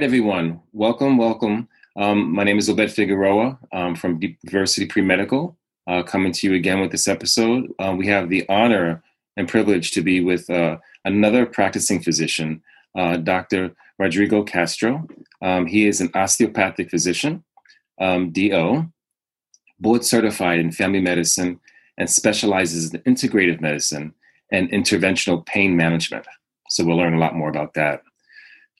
Right, everyone. Welcome, welcome. Um, my name is Obed Figueroa um, from Diversity Pre Medical, uh, coming to you again with this episode. Uh, we have the honor and privilege to be with uh, another practicing physician, uh, Dr. Rodrigo Castro. Um, he is an osteopathic physician, um, DO, board certified in family medicine, and specializes in integrative medicine and interventional pain management. So we'll learn a lot more about that.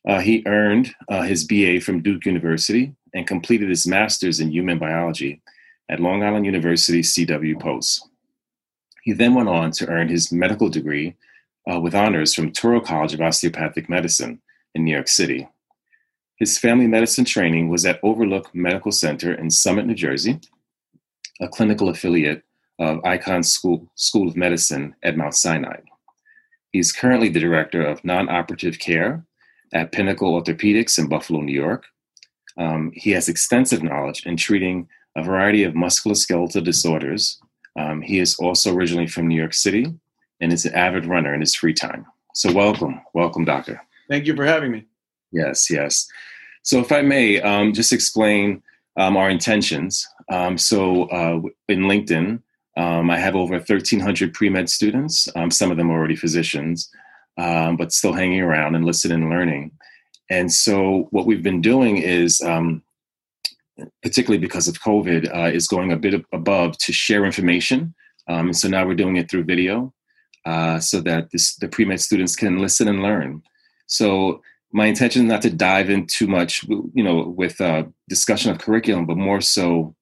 Uh, he earned uh, his BA from Duke University and completed his master's in human biology at Long Island University CW Post. He then went on to earn his medical degree uh, with honors from Touro College of Osteopathic Medicine in New York City. His family medicine training was at Overlook Medical Center in Summit, New Jersey, a clinical affiliate of Icahn School, School of Medicine at Mount Sinai. He's currently the director of non operative care at Pinnacle Orthopedics in Buffalo, New York. Um, he has extensive knowledge in treating a variety of musculoskeletal disorders. Um, he is also originally from New York City and is an avid runner in his free time. So, welcome, welcome, Doctor. Thank you for having me. Yes, yes. So, if I may, um, just explain um, our intentions. Um, so, uh, in LinkedIn, um, I have over 1,300 pre med students. some of them are already physicians um, but still hanging around and listening and learning. And so what we've been doing is, um, particularly because of COVID, uh, is going a bit above to share information. Um, and so now we're doing it through video uh, so that this, the pre-med students can listen and learn. So my intention is not to dive in too much, you know, with uh, discussion of curriculum, but more so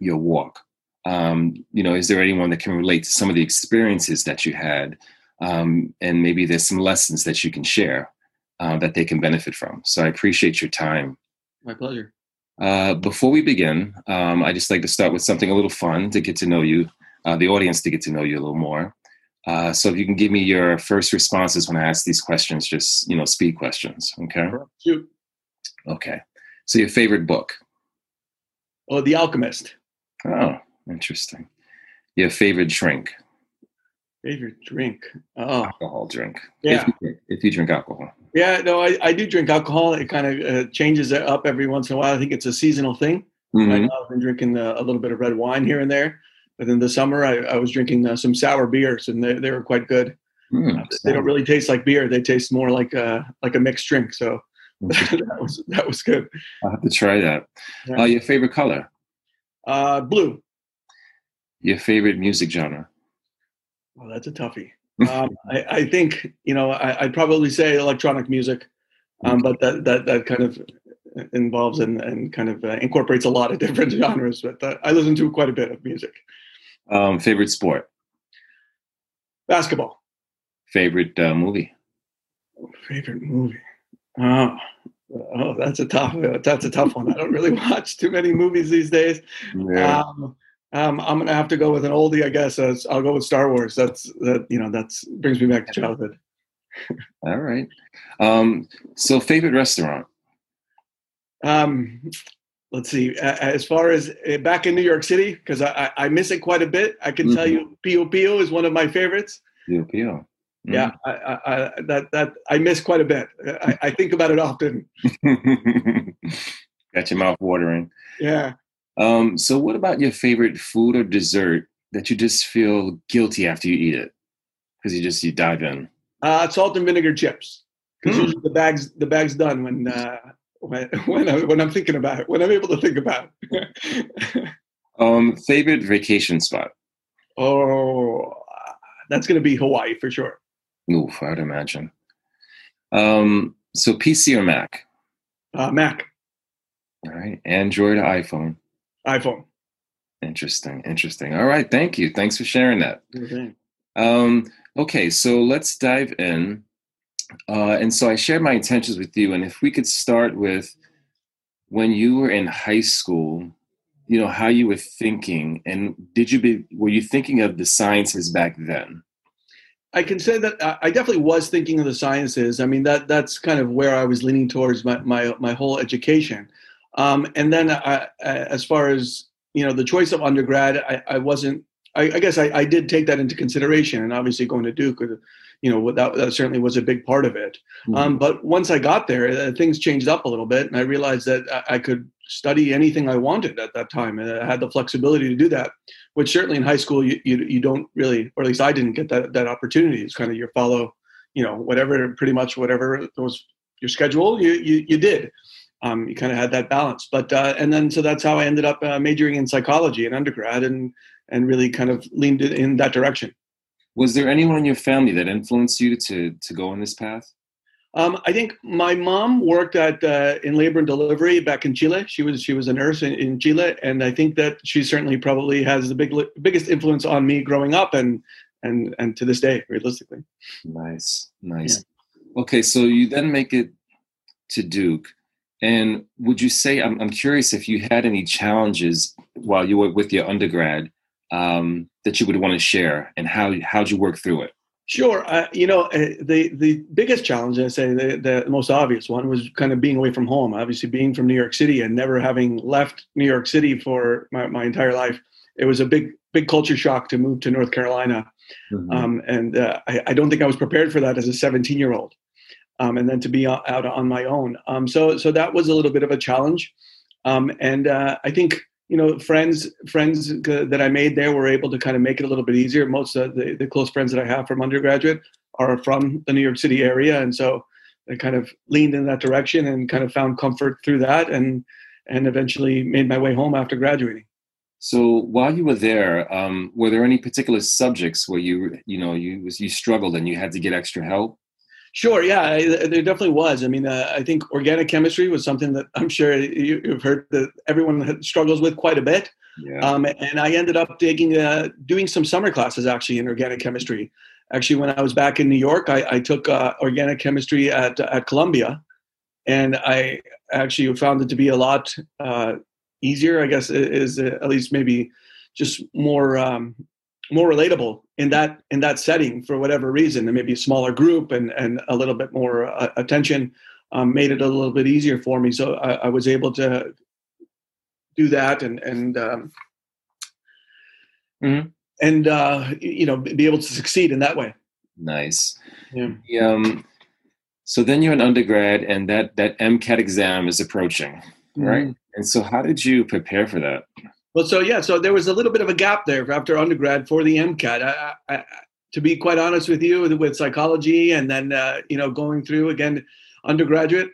your walk. Um, you know, is there anyone that can relate to some of the experiences that you had? Um, and maybe there's some lessons that you can share uh, that they can benefit from. So I appreciate your time. My pleasure. Uh, before we begin, um, I just like to start with something a little fun to get to know you, uh, the audience to get to know you a little more. Uh, so if you can give me your first responses when I ask these questions, just you know, speed questions. Okay. Shoot. Okay. So your favorite book? Oh, The Alchemist. Oh, interesting. Your favorite drink? Favorite drink? Oh, alcohol drink. Yeah. If you, drink, if you drink alcohol. Yeah, no, I, I do drink alcohol. It kind of uh, changes it up every once in a while. I think it's a seasonal thing. Mm-hmm. Right now, I've been drinking uh, a little bit of red wine here and there. But in the summer, I, I was drinking uh, some sour beers, and they, they were quite good. Mm, they don't really taste like beer; they taste more like a uh, like a mixed drink. So that was that was good. I'll have to try that. Yeah. Uh, your favorite color? Uh, blue. Your favorite music genre? Oh, that's a toughie. Um, I, I, think you know I, would probably say electronic music, um, but that, that that kind of involves and, and kind of uh, incorporates a lot of different genres. But uh, I listen to quite a bit of music. Um, favorite sport? Basketball. Favorite uh, movie? Favorite movie? Oh, oh, that's a tough. That's a tough one. I don't really watch too many movies these days. Yeah. Um, um, I'm gonna have to go with an oldie, I guess. I'll go with Star Wars. That's that. You know, that's brings me back to childhood. All right. Um, so, favorite restaurant? Um, let's see. As far as eh, back in New York City, because I, I miss it quite a bit. I can mm-hmm. tell you, Pio Pio is one of my favorites. Pio Pio. Mm-hmm. Yeah, I, I, I, that that I miss quite a bit. I, I think about it often. Got your mouth watering. Yeah. Um, so, what about your favorite food or dessert that you just feel guilty after you eat it because you just you dive in? Uh, salt and vinegar chips because mm. the bag's the bag's done when uh, when when, I, when I'm thinking about it when I'm able to think about it. um, favorite vacation spot? Oh, that's going to be Hawaii for sure. Oof, I'd imagine. Um, so PC or Mac? Uh, Mac. All right, Android or iPhone? iPhone. Interesting, interesting. All right, thank you. Thanks for sharing that. Okay. Um, okay, so let's dive in. Uh, and so I shared my intentions with you, and if we could start with when you were in high school, you know how you were thinking, and did you be were you thinking of the sciences back then? I can say that I definitely was thinking of the sciences. I mean that that's kind of where I was leaning towards my my, my whole education. Um, and then I, as far as you know, the choice of undergrad, I, I wasn't. I, I guess I, I, did take that into consideration, and obviously going to Duke, you know that, that certainly was a big part of it. Mm-hmm. Um, but once I got there, uh, things changed up a little bit, and I realized that I, I could study anything I wanted at that time, and I had the flexibility to do that. Which certainly in high school you, you, you don't really, or at least I didn't get that that opportunity. It's kind of your follow, you know, whatever, pretty much whatever was your schedule, you you, you did. Um, you kind of had that balance, but uh, and then so that's how I ended up uh, majoring in psychology in undergrad, and and really kind of leaned in that direction. Was there anyone in your family that influenced you to to go on this path? Um, I think my mom worked at uh, in labor and delivery back in Chile. She was she was a nurse in, in, Chile, and I think that she certainly probably has the big biggest influence on me growing up and and and to this day, realistically. Nice, nice. Yeah. Okay, so you then make it to Duke, and would you say I'm I'm curious if you had any challenges while you were with your undergrad um, that you would want to share, and how how'd you work through it? Sure. Uh, you know, uh, the the biggest challenge, I say, the, the most obvious one was kind of being away from home. Obviously, being from New York City and never having left New York City for my, my entire life, it was a big big culture shock to move to North Carolina. Mm-hmm. Um, and uh, I, I, don't think I was prepared for that as a 17 year old. Um, and then to be out on my own. Um, so so that was a little bit of a challenge. Um, and uh, I think you know friends friends that i made there were able to kind of make it a little bit easier most of the, the close friends that i have from undergraduate are from the new york city area and so i kind of leaned in that direction and kind of found comfort through that and and eventually made my way home after graduating so while you were there um, were there any particular subjects where you you know you you struggled and you had to get extra help Sure. Yeah, there definitely was. I mean, uh, I think organic chemistry was something that I'm sure you, have heard that everyone struggles with quite a bit. Yeah. Um, and I ended up taking, uh, doing some summer classes actually in organic chemistry. Actually, when I was back in New York, I, I took uh, organic chemistry at at Columbia, and I actually found it to be a lot uh, easier. I guess is at least maybe just more um, more relatable in that in that setting for whatever reason and maybe a smaller group and and a little bit more uh, attention um, made it a little bit easier for me so I, I was able to do that and and um, mm-hmm. and uh, you know be able to succeed in that way nice yeah. um, so then you're an undergrad and that that mcat exam is approaching mm-hmm. right and so how did you prepare for that well, so yeah, so there was a little bit of a gap there after undergrad for the MCAT. I, I, to be quite honest with you, with psychology and then uh, you know going through again undergraduate,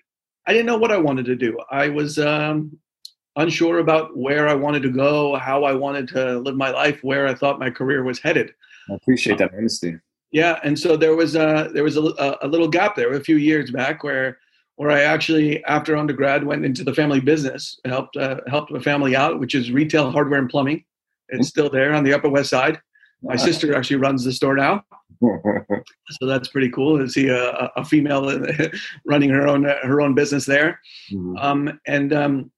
I didn't know what I wanted to do. I was um, unsure about where I wanted to go, how I wanted to live my life, where I thought my career was headed. I appreciate that honesty. Yeah, and so there was a there was a, a little gap there a few years back where where I actually, after undergrad, went into the family business, helped uh, helped a family out, which is retail hardware and plumbing. It's mm-hmm. still there on the Upper West Side. My sister actually runs the store now, so that's pretty cool to see a, a female running her own her own business there. Mm-hmm. Um, and um,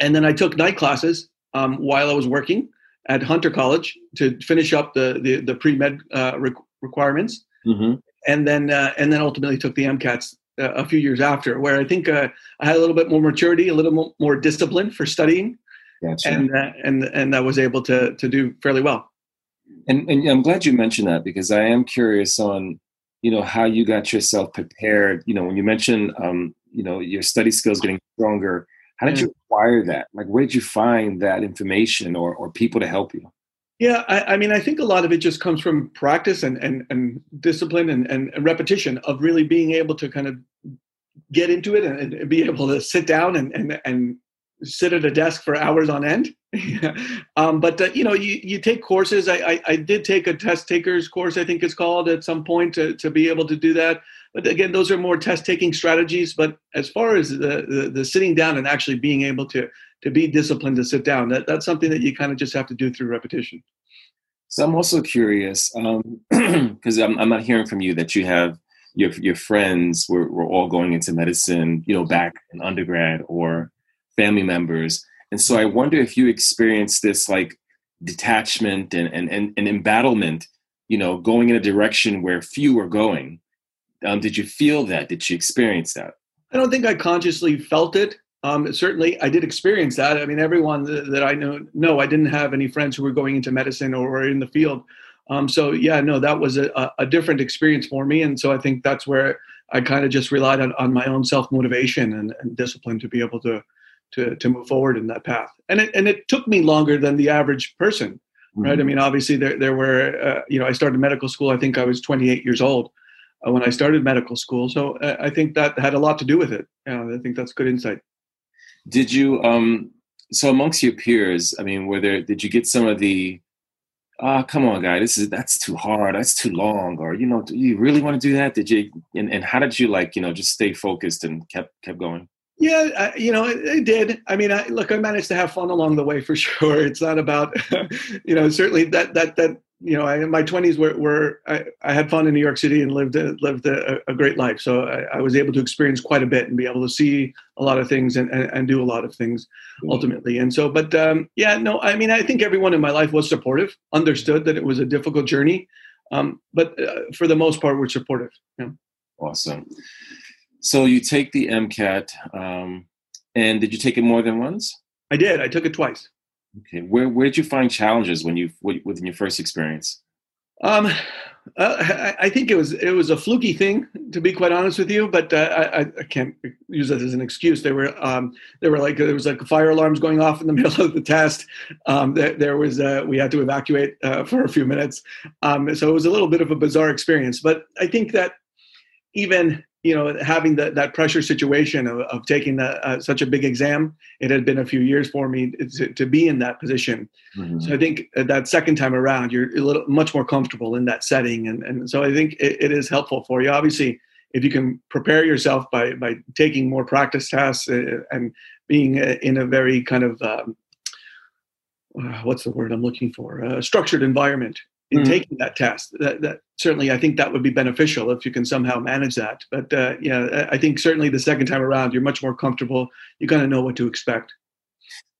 and then I took night classes um, while I was working at Hunter College to finish up the the, the pre med uh, requirements, mm-hmm. and then uh, and then ultimately took the MCATs a few years after, where I think uh, I had a little bit more maturity, a little more discipline for studying, gotcha. and uh, and and I was able to to do fairly well. And, and I'm glad you mentioned that because I am curious on you know how you got yourself prepared. You know, when you mentioned um, you know your study skills getting stronger, how did you acquire that? Like, where did you find that information or or people to help you? Yeah, I, I, mean, I think a lot of it just comes from practice and and, and discipline and, and repetition of really being able to kind of get into it and, and be able to sit down and and and sit at a desk for hours on end. um, but uh, you know, you, you take courses. I, I, I did take a test takers course, I think it's called, at some point to to be able to do that. But again, those are more test taking strategies. But as far as the, the, the sitting down and actually being able to to be disciplined to sit down. That that's something that you kind of just have to do through repetition. So I'm also curious because um, I'm, I'm not hearing from you that you have your your friends were, were all going into medicine, you know, back in undergrad or family members. And so I wonder if you experienced this like detachment and and, and, and embattlement, you know, going in a direction where few were going. Um, did you feel that? Did you experience that? I don't think I consciously felt it. Um, certainly, I did experience that. I mean, everyone that I know, no, I didn't have any friends who were going into medicine or were in the field. Um, so yeah, no, that was a, a different experience for me, and so I think that's where I kind of just relied on, on my own self motivation and, and discipline to be able to to to move forward in that path. And it and it took me longer than the average person, mm-hmm. right? I mean, obviously there there were uh, you know I started medical school. I think I was 28 years old uh, when I started medical school, so uh, I think that had a lot to do with it. I think that's good insight. Did you um so amongst your peers? I mean, were there did you get some of the oh come on guy this is that's too hard that's too long or you know do you really want to do that did you and, and how did you like you know just stay focused and kept kept going yeah I, you know it, it, did i mean I, look i managed to have fun along the way for sure it's not about you know certainly that that that you know, I, in my twenties, were, were I, I, had fun in New York City and lived a, lived a, a great life. So I, I, was able to experience quite a bit and be able to see a lot of things and, and, and do a lot of things mm-hmm. ultimately. And so, but um, yeah, no, I mean, I think everyone in my life was supportive, understood that it was a difficult journey, um, but uh, for the most part, were supportive. Yeah. Awesome. So you take the MCAT, um, and did you take it more than once? I did. I took it twice. Okay, where where did you find challenges when you within your first experience? Um, uh, I, think it was it was a fluky thing to be quite honest with you, but uh, I, I can't use that as an excuse. There were um, there were like there was like fire alarms going off in the middle of the test. Um, there, there was uh, we had to evacuate uh, for a few minutes, um, so it was a little bit of a bizarre experience. But I think that even you know, having that that pressure situation of, of taking uh, such a big exam, it had been a few years for me to, to be in that position. Mm-hmm. So I think that second time around, you're a little much more comfortable in that setting, and and so I think it, it is helpful for you. Obviously, if you can prepare yourself by by taking more practice tests uh, and being uh, in a very kind of um, uh, what's the word I'm looking for? A structured environment in mm-hmm. taking that test. That, that, certainly, I think that would be beneficial if you can somehow manage that. But uh, yeah, I think certainly the second time around, you're much more comfortable. You kind of know what to expect.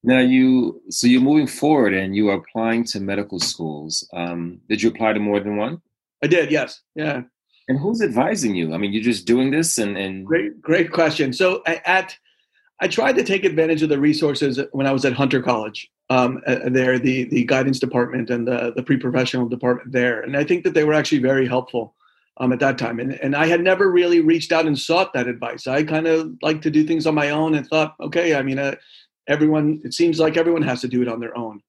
Now you, so you're moving forward and you are applying to medical schools. Um, did you apply to more than one? I did. Yes. Yeah. And who's advising you? I mean, you're just doing this and, and... great, great question. So at, I tried to take advantage of the resources when I was at Hunter College um, uh, there, the the guidance department and the the pre-professional department there, and I think that they were actually very helpful um, at that time. And and I had never really reached out and sought that advice. I kind of like to do things on my own and thought, okay, I mean, uh, everyone. It seems like everyone has to do it on their own.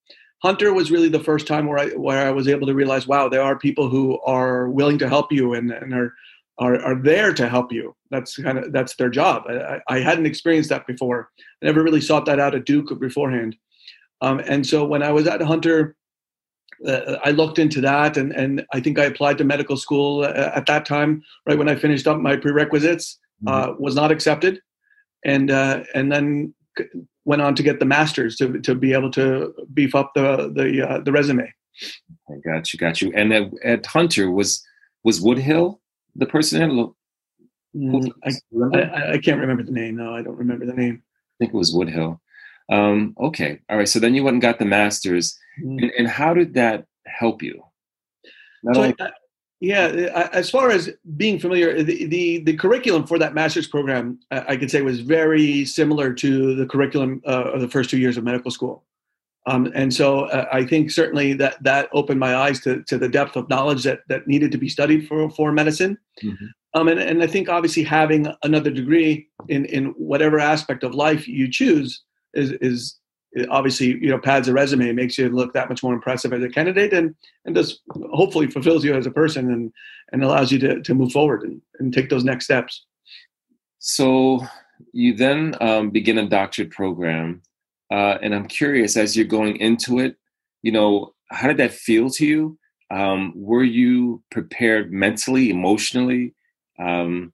Hunter was really the first time where I where I was able to realize, wow, there are people who are willing to help you and, and are are, are there to help you. That's kind of that's their job. I, I hadn't experienced that before. I never really sought that out at Duke beforehand. Um, and so when I was at Hunter, uh, I looked into that, and, and I think I applied to medical school uh, at that time. Right when I finished up my prerequisites, uh, mm-hmm. was not accepted, and uh, and then went on to get the masters to to be able to beef up the the uh, the resume. I got you, got you. And at, at Hunter was was Woodhill the person? Mm, I, I, I, can't remember the name. No, I don't remember the name. I think it was Woodhill. Um, okay, all right. So then you went and got the master's, mm. and, and, how did that help you? so only- I, yeah, as far as being familiar, the, the, the curriculum for that master's program, I could say, was very similar to the curriculum uh, of the first two years of medical school. Um, and so uh, I think certainly that that opened my eyes to, to the depth of knowledge that, that needed to be studied for, for medicine. Mm-hmm. Um, and, and I think obviously having another degree in, in whatever aspect of life you choose is is obviously you know pads a resume makes you look that much more impressive as a candidate and and just hopefully fulfills you as a person and and allows you to, to move forward and, and take those next steps. So you then um, begin a doctorate program uh, and i'm curious as you're going into it you know how did that feel to you? Um, were you prepared mentally emotionally? Um,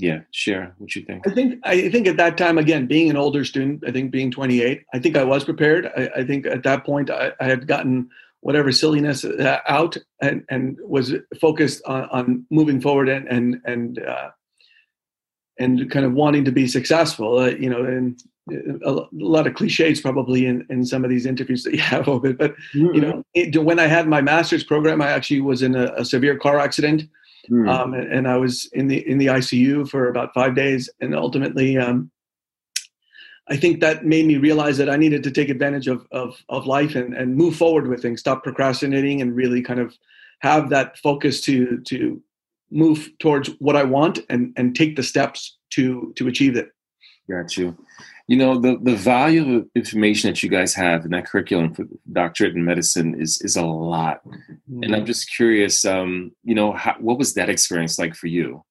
yeah share what you think. I think i think at that time again being an older student i think being 28 i think i was prepared. I, I think at that point I, I, had gotten whatever silliness uh, out and, and was focused on, on moving forward and and and uh, and kind of wanting to be successful uh, you know and uh, a, lot of cliches probably in, in some of these interviews that you have of it but mm-hmm. you know it, when i had my master's program i actually was in a, a severe car accident Mm. Um, and, and, I was in the in the ICU for about five days, and ultimately, um, I think that made me realize that I needed to take advantage of of, of life and, and move forward with things, stop procrastinating, and really kind of have that focus to to move towards what I want and and take the steps to to achieve it. Got you. You know the the value of information that you guys have in that curriculum for doctorate in medicine is is a lot, mm-hmm. and I'm just curious. Um, you know, how, what was that experience like for you?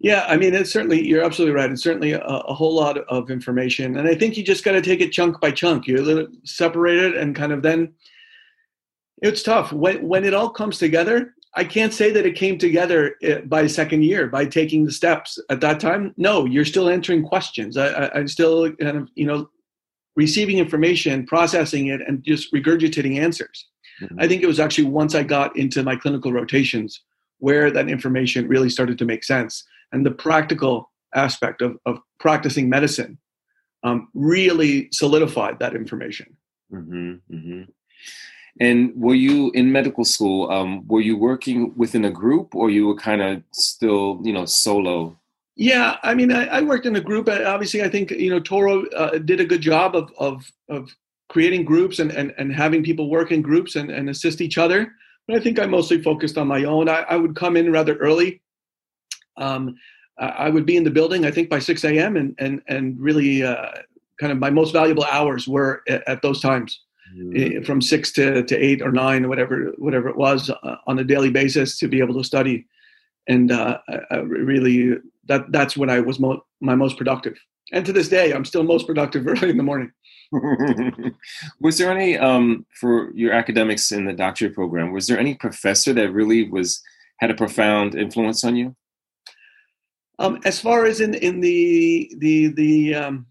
Yeah, I mean, it's certainly you're absolutely right. It's certainly a, a whole lot of information, and I think you just got to take it chunk by chunk. You separate it, and kind of then it's tough when when it all comes together. I can't say that it came together eh, by second year by taking the steps at that time. No, you're still answering questions. I, I, I'm still kind of you know receiving information, processing it, and just regurgitating answers. Mm-hmm. I think it was actually once I got into my clinical rotations where that information really started to make sense and the practical aspect of, of practicing medicine um, really solidified that information. Mm-hmm, mm-hmm. And were you in medical school? Um, were you working within a group, or you were kind of still, you know, solo? Yeah, I mean, I, I worked in a group. Obviously, I think you know Touro uh, did a good job of of, of creating groups and, and, and having people work in groups and, and assist each other. But I think I mostly focused on my own. I, I would come in rather early um, I would be in the building, I think, by 6 a.m. and and and really uh, kind of my most valuable hours were at, at those times, mm-hmm. from six to, to eight or nine or whatever whatever it was uh, on a daily basis to be able to study, and uh, I, I really that that's when I was mo- my most productive. And to this day, I'm still most productive early in the morning. was there any um, for your academics in the doctorate program? Was there any professor that really was had a profound influence on you? Um, as far as in in the the the um,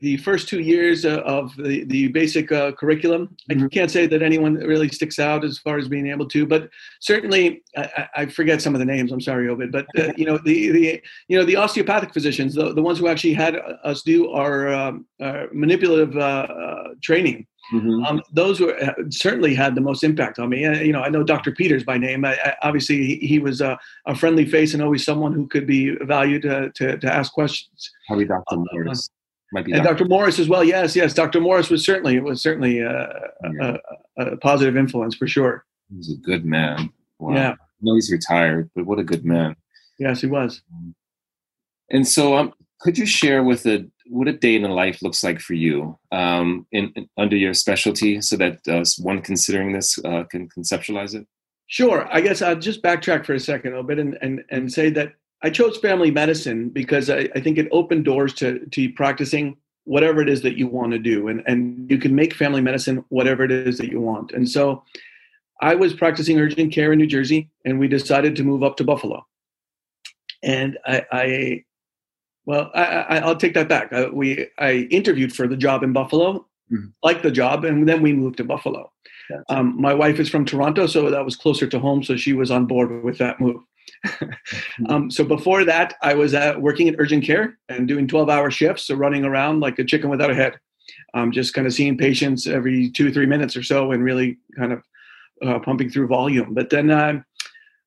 the first two years uh, of the, the basic uh, curriculum. Mm-hmm. I can't say that anyone really sticks out as far as being able to, but certainly I, I forget some of the names. I'm sorry, Obed, but uh, you know the the you know the osteopathic physicians, the, the ones who actually had us do our, um, our manipulative uh, uh, training. Mm-hmm. Um, those were uh, certainly had the most impact on me. Uh, you know, I know Dr. Peters by name. I, I, obviously, he, he was a, a, friendly face and always someone who could be valued to, to, to ask questions. Probably Dr. Morris. Might be and Dr. Morris as well. Yes, yes. Dr. Morris was certainly it was certainly a, yeah. a, a positive influence for sure. He's a good man. Wow. Yeah. I know he's retired, but what a good man. Yes, he was. And so, um, could you share with a what a day in the life looks like for you um, in, in, under your specialty so that uh, one considering this uh, can conceptualize it? Sure. I guess I'll just backtrack for a second a little bit and, and, and say that I chose family medicine because I, I think it opened doors to, to practicing whatever it is that you want to do. And, and you can make family medicine whatever it is that you want. And so I was practicing urgent care in New Jersey, and we decided to move up to Buffalo. And I, I well, I, will take that back. I, we I interviewed for the job in Buffalo, mm-hmm. liked the job, and then we moved to Buffalo. Um, my wife is from Toronto, so that was closer to home, so she was on board with that move. Um, so before that, I was at, working in urgent care and doing 12-hour shifts, so running around like a chicken without a head, um, just kind of seeing patients every two, three minutes or so, and really kind of uh, pumping through volume. But then, uh,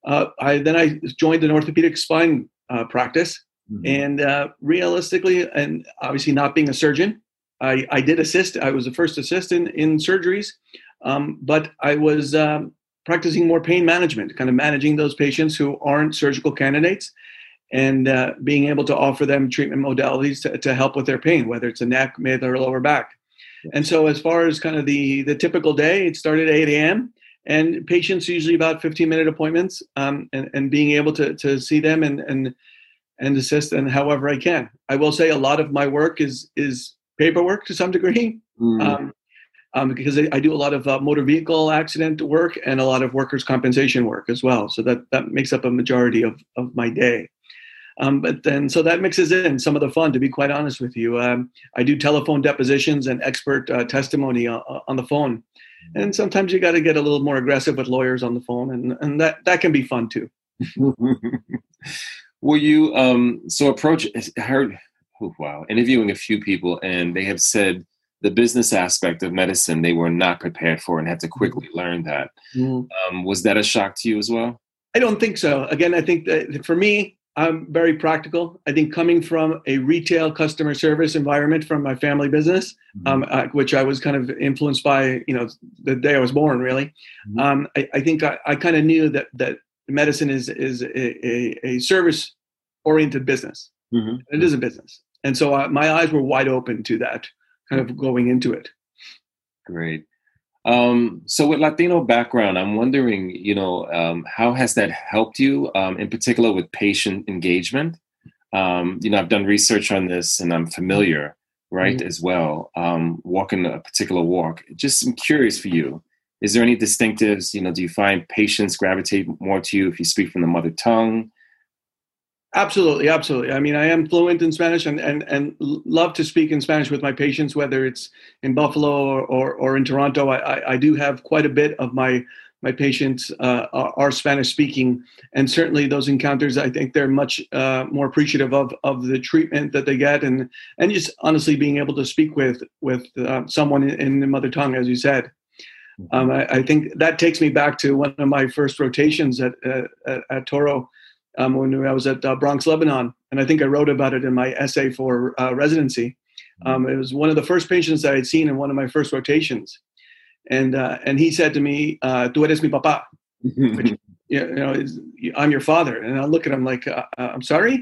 uh, I then I joined an orthopedic spine uh, practice, Mm-hmm. And uh, realistically, and obviously not being a surgeon, I, I did assist. I was the first assistant in surgeries, um, but I was um, practicing more pain management, kind of managing those patients who aren't surgical candidates and uh, being able to offer them treatment modalities to, to help with their pain, whether it's a neck, mid, or lower back. And so, as far as kind of the, the typical day, it started at 8 a.m. And patients usually about 15 minute appointments, um, and, and being able to, to see them and, and and assist and however I can. I will say a lot of my work is is paperwork to some degree. Mm. Um, um, because I, I, do a lot of uh, motor vehicle accident work and a lot of workers' compensation work as well. So that, that makes up a majority of, of my day. Um, but then, so that mixes in some of the fun, to be quite honest with you. Um, I do telephone depositions and expert uh, testimony on, on, the phone. And sometimes you got to get a little more aggressive with lawyers on the phone, and, and that, that can be fun too. Were you um, so approach? I heard oh, wow interviewing a few people, and they have said the business aspect of medicine they were not prepared for and had to mm-hmm. quickly learn that. Mm. Um, was that a shock to you as well? I don't think so. Again, I think that for me, I'm very practical. I think coming from a retail customer service environment from my family business, mm-hmm. um, uh, which I was kind of influenced by, you know, the day I was born, really. Mm-hmm. Um, I, I, think I, I kind of knew that that medicine is is a, a, a service oriented business. Mm-hmm. It is a business, and so my eyes were wide open to that, kind of going into it. Great. Um, so with Latino background, I'm wondering, you know, um, how has that helped you, um, in particular with patient engagement? Um, you know, I've done research on this, and I'm familiar, right, mm-hmm. as well. Um, walking a particular walk. Just I'm curious for you. Is there any distinctives? You know, do you find patients gravitate more to you if you speak from the mother tongue? Absolutely, absolutely. I mean, I am fluent in Spanish and, and, and love to speak in Spanish with my patients, whether it's in Buffalo or, or, or in Toronto. I, I, I, do have quite a bit of my my patients uh, are, are, Spanish speaking, and certainly those encounters, I think they're much uh, more appreciative of of the treatment that they get, and and just honestly being able to speak with with uh, someone in, in the mother tongue, as you said. Mm-hmm. Um, I, I, think that takes me back to one of my first rotations at, at, at Touro um, when I was at uh, Bronx, Lebanon, and I think I wrote about it in my essay for uh, residency. Um, it was one of the first patients that I had seen in one of my first rotations, and uh, and he said to me, uh, "Tú eres mi papá," which, you know, is, I'm your father. And I look at him like, uh, uh, "I'm sorry,"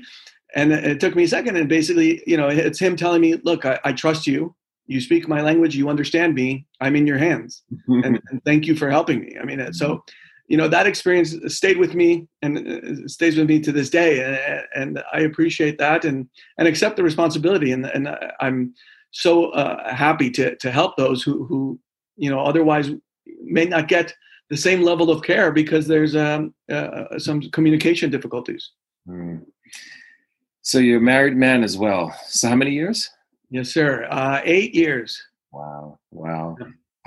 and it took me a second. And basically, you know, it's him telling me, "Look, I, I trust you. You speak my language. You understand me. I'm in your hands, and, and thank you for helping me." I mean, so you know that experience stayed with me and uh, stays with me to this day and, i appreciate that and and accept the responsibility and and i'm so uh, happy to to help those who who you know otherwise may not get the same level of care because there's um, uh, some communication difficulties. Mm. so you're a married man as well. So how many years? Yes sir. Uh, eight years. Wow. Wow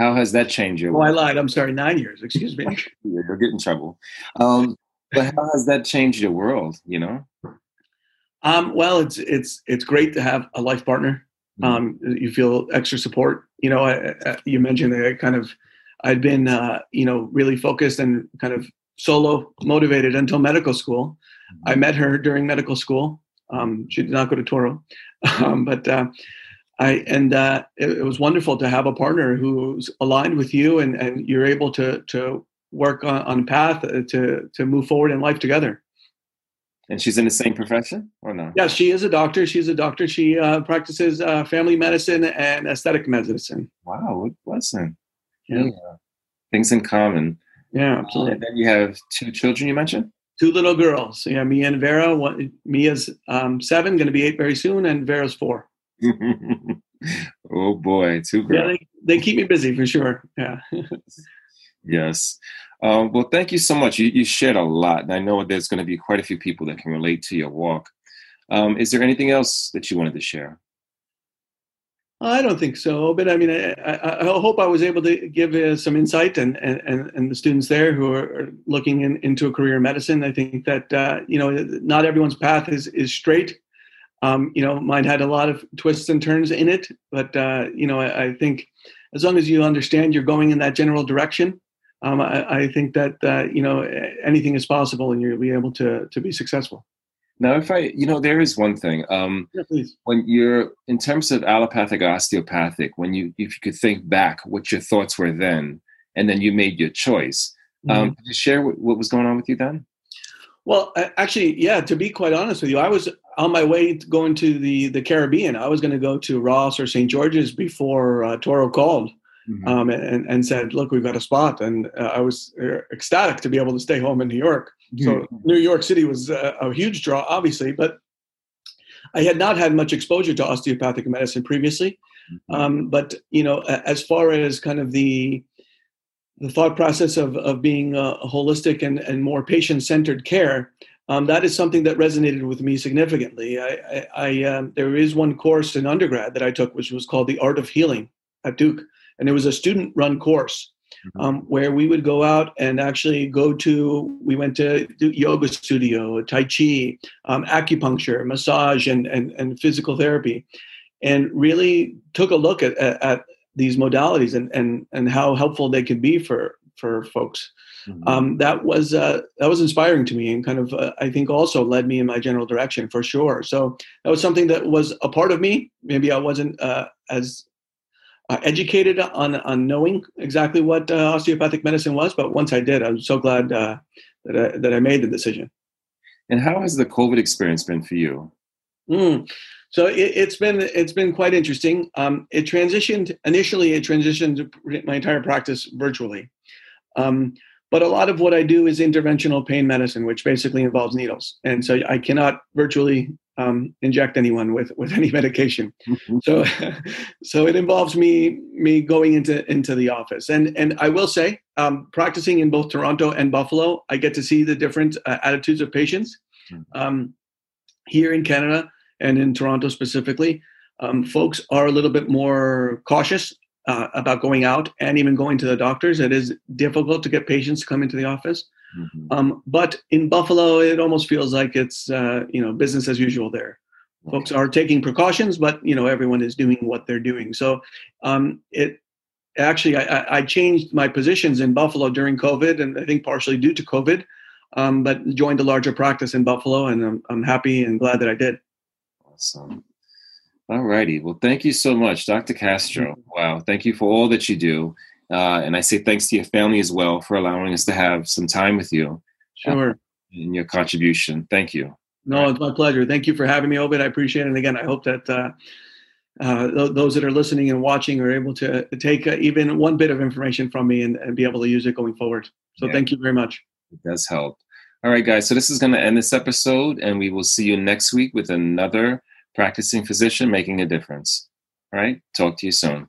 how has that changed your? Oh, I lied. I'm sorry. Nine years. Excuse me. You're getting trouble. Um, but how has that changed your world? You know. Um, well, it's it's it's great to have a life partner. Mm-hmm. Um, you feel extra support. You know, I, I, you mentioned that I kind of I'd been uh, you know really focused and kind of solo motivated until medical school. Mm-hmm. I met her during medical school. Um, she did not go to Touro, um, but uh, I, and uh, it, it, was wonderful to have a partner who's aligned with you and, and you're able to, to work on, on path uh, to, to move forward in life together. And she's in the same profession or no? Yeah, she is a doctor. She's a doctor. She uh, practices uh, family medicine and aesthetic medicine. Wow, what blessing. Yeah. yeah. Things in common. Yeah, absolutely. And then you have two children you mentioned? Two little girls. Yeah, Mia and Vera. One, Mia's um, seven, going to be eight very soon, and Vera's four. oh boy, too girls. Yeah, they, they, keep me busy for sure. Yeah. yes. Um, well, thank you so much. You, you shared a lot, and I know there's going to be quite a few people that can relate to your walk. Um, is there anything else that you wanted to share? I don't think so, but I mean, I, I, I hope I was able to give uh, some insight and, and, and the students there who are looking in, into a career in medicine. I think that, uh, you know, not everyone's path is, is straight. Um, you know, mine had a lot of twists and turns in it, but uh, you know, I, I, think as long as you understand you're going in that general direction, um, I, I, think that uh, you know anything is possible, and you'll be able to to be successful. Now, if I, you know, there is one thing. Um, yeah, please. When you're in terms of allopathic osteopathic, when you, if you could think back, what your thoughts were then, and then you made your choice. Um, mm-hmm. Um, could you share what, what was going on with you then? Well, actually, yeah. To be quite honest with you, I was on my way to going to the the Caribbean. I was going to go to Ross or St. George's before uh, Touro called mm-hmm. um, and, and said, "Look, we've got a spot." And uh, I was uh, ecstatic to be able to stay home in New York. Mm-hmm. So New York City was a, a huge draw, obviously, but I had not had much exposure to osteopathic medicine previously. Mm-hmm. Um, but you know, as far as kind of the the thought process of, of being a holistic and, and more patient centered care, um, that is something that resonated with me significantly. I, I, I um, there is one course in undergrad that I took, which was called the Art of Healing at Duke, and it was a student run course mm-hmm. um, where we would go out and actually go to. We went to yoga studio, tai chi, um, acupuncture, massage, and, and and physical therapy, and really took a look at, at these modalities and, and, and how helpful they can be for for folks. Mm-hmm. Um, that was uh, that was inspiring to me, and kind of uh, I think also led me in my general direction for sure. So that was something that was a part of me. Maybe I wasn't uh, as uh, educated on on knowing exactly what uh, osteopathic medicine was, but once I did, I'm so glad uh, that I, that I made the decision. And how has the COVID experience been for you? Mm. So it, has been it's been quite interesting. Um, it transitioned initially. It transitioned my entire practice virtually, um, but a lot of what I do is interventional pain medicine, which basically involves needles, and so I cannot virtually um, inject anyone with with any medication. Mm-hmm. So so it involves me me going into into the office, and and I will say, um, practicing in both Toronto and Buffalo, I get to see the different uh, attitudes of patients. Mm-hmm. Um, here in Canada and in Toronto specifically, um, folks are a little bit more cautious uh, about going out and even going to the doctors. It is difficult to get patients to come into the office. Mm-hmm. Um, but in Buffalo, it almost feels like it's uh, you know business as usual there. Okay. Folks are taking precautions, but you know everyone is doing what they're doing. So um, it actually I, I, changed my positions in Buffalo during COVID, and I think partially due to COVID. Um, but joined a larger practice in Buffalo, and I'm, I'm happy and glad that I did. Awesome. All righty. Well, thank you so much, Dr. Castro. Wow. Thank you for all that you do. Uh, and I say thanks to your family as well for allowing us to have some time with you. Sure. Uh, in your contribution. Thank you. No, it's my pleasure. Thank you for having me, Obed. I appreciate it. And again, I hope that uh, uh, th- those that are listening and watching are able to take uh, even one bit of information from me and, and, be able to use it going forward. So yeah. thank you very much. It does help. All right, guys. So this is going to end this episode, and we will see you next week with another practicing physician making a difference. All right. Talk to you soon.